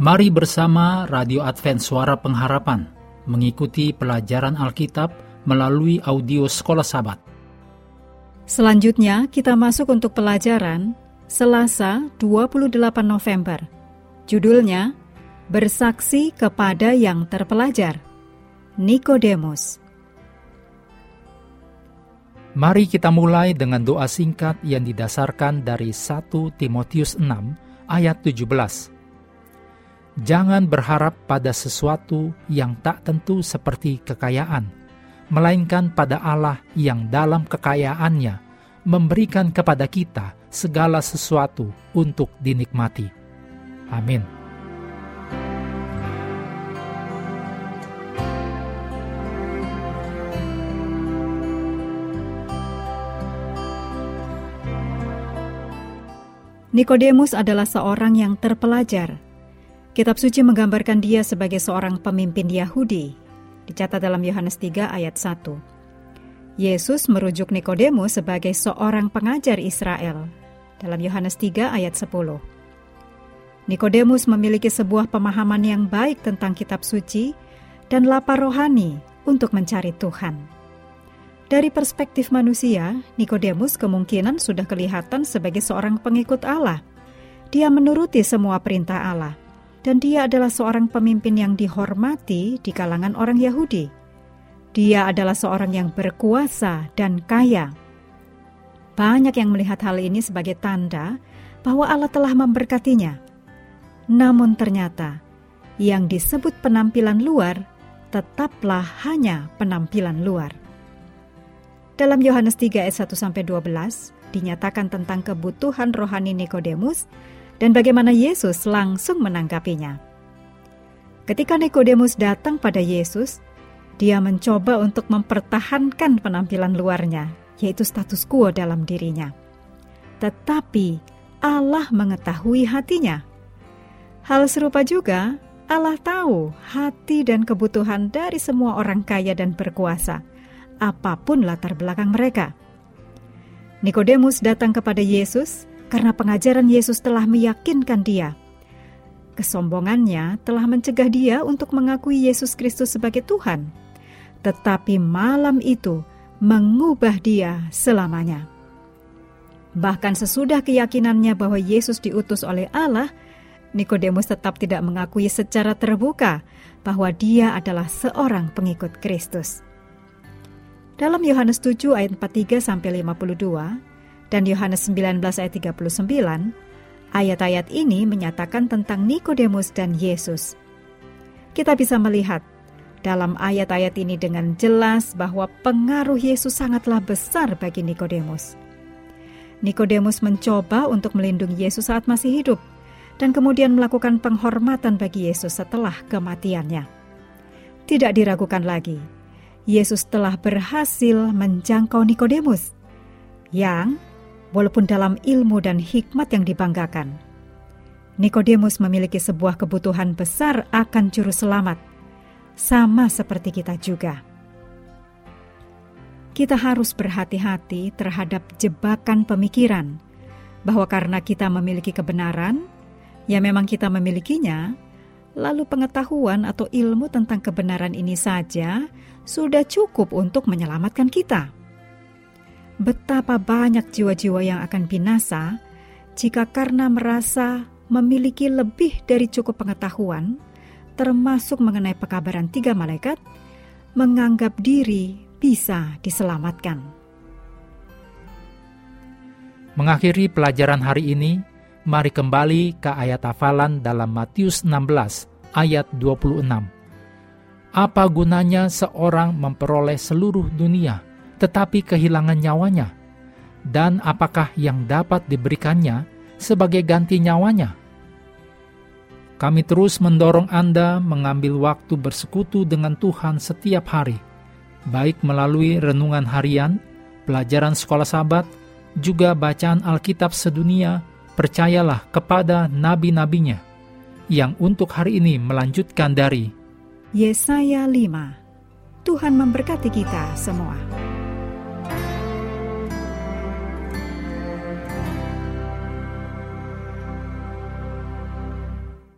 Mari bersama Radio Advent Suara Pengharapan mengikuti pelajaran Alkitab melalui audio Sekolah Sabat. Selanjutnya kita masuk untuk pelajaran Selasa 28 November. Judulnya Bersaksi kepada yang terpelajar. Nikodemus. Mari kita mulai dengan doa singkat yang didasarkan dari 1 Timotius 6 ayat 17 Jangan berharap pada sesuatu yang tak tentu seperti kekayaan, melainkan pada Allah yang dalam kekayaannya memberikan kepada kita segala sesuatu untuk dinikmati. Amin. Nikodemus adalah seorang yang terpelajar Kitab suci menggambarkan dia sebagai seorang pemimpin Yahudi, dicatat dalam Yohanes 3 ayat 1. Yesus merujuk Nikodemus sebagai seorang pengajar Israel, dalam Yohanes 3 ayat 10. Nikodemus memiliki sebuah pemahaman yang baik tentang kitab suci dan lapar rohani untuk mencari Tuhan. Dari perspektif manusia, Nikodemus kemungkinan sudah kelihatan sebagai seorang pengikut Allah. Dia menuruti semua perintah Allah dan dia adalah seorang pemimpin yang dihormati di kalangan orang Yahudi. Dia adalah seorang yang berkuasa dan kaya. Banyak yang melihat hal ini sebagai tanda bahwa Allah telah memberkatinya. Namun ternyata, yang disebut penampilan luar tetaplah hanya penampilan luar. Dalam Yohanes 3 ayat 1 sampai 12 dinyatakan tentang kebutuhan rohani Nikodemus dan bagaimana Yesus langsung menanggapinya. Ketika Nikodemus datang pada Yesus, dia mencoba untuk mempertahankan penampilan luarnya, yaitu status quo dalam dirinya. Tetapi Allah mengetahui hatinya. Hal serupa juga Allah tahu hati dan kebutuhan dari semua orang kaya dan berkuasa, apa pun latar belakang mereka. Nikodemus datang kepada Yesus karena pengajaran Yesus telah meyakinkan dia. Kesombongannya telah mencegah dia untuk mengakui Yesus Kristus sebagai Tuhan, tetapi malam itu mengubah dia selamanya. Bahkan sesudah keyakinannya bahwa Yesus diutus oleh Allah, Nikodemus tetap tidak mengakui secara terbuka bahwa dia adalah seorang pengikut Kristus. Dalam Yohanes 7 ayat 43 sampai 52, dan Yohanes 19 ayat 39, ayat-ayat ini menyatakan tentang Nikodemus dan Yesus. Kita bisa melihat dalam ayat-ayat ini dengan jelas bahwa pengaruh Yesus sangatlah besar bagi Nikodemus. Nikodemus mencoba untuk melindungi Yesus saat masih hidup dan kemudian melakukan penghormatan bagi Yesus setelah kematiannya. Tidak diragukan lagi, Yesus telah berhasil menjangkau Nikodemus yang walaupun dalam ilmu dan hikmat yang dibanggakan. Nikodemus memiliki sebuah kebutuhan besar akan juru selamat, sama seperti kita juga. Kita harus berhati-hati terhadap jebakan pemikiran bahwa karena kita memiliki kebenaran, ya memang kita memilikinya, lalu pengetahuan atau ilmu tentang kebenaran ini saja sudah cukup untuk menyelamatkan kita betapa banyak jiwa-jiwa yang akan binasa jika karena merasa memiliki lebih dari cukup pengetahuan, termasuk mengenai pekabaran tiga malaikat, menganggap diri bisa diselamatkan. Mengakhiri pelajaran hari ini, mari kembali ke ayat hafalan dalam Matius 16 ayat 26. Apa gunanya seorang memperoleh seluruh dunia tetapi kehilangan nyawanya? Dan apakah yang dapat diberikannya sebagai ganti nyawanya? Kami terus mendorong Anda mengambil waktu bersekutu dengan Tuhan setiap hari, baik melalui renungan harian, pelajaran sekolah sahabat, juga bacaan Alkitab sedunia, percayalah kepada nabi-nabinya, yang untuk hari ini melanjutkan dari Yesaya 5. Tuhan memberkati kita semua.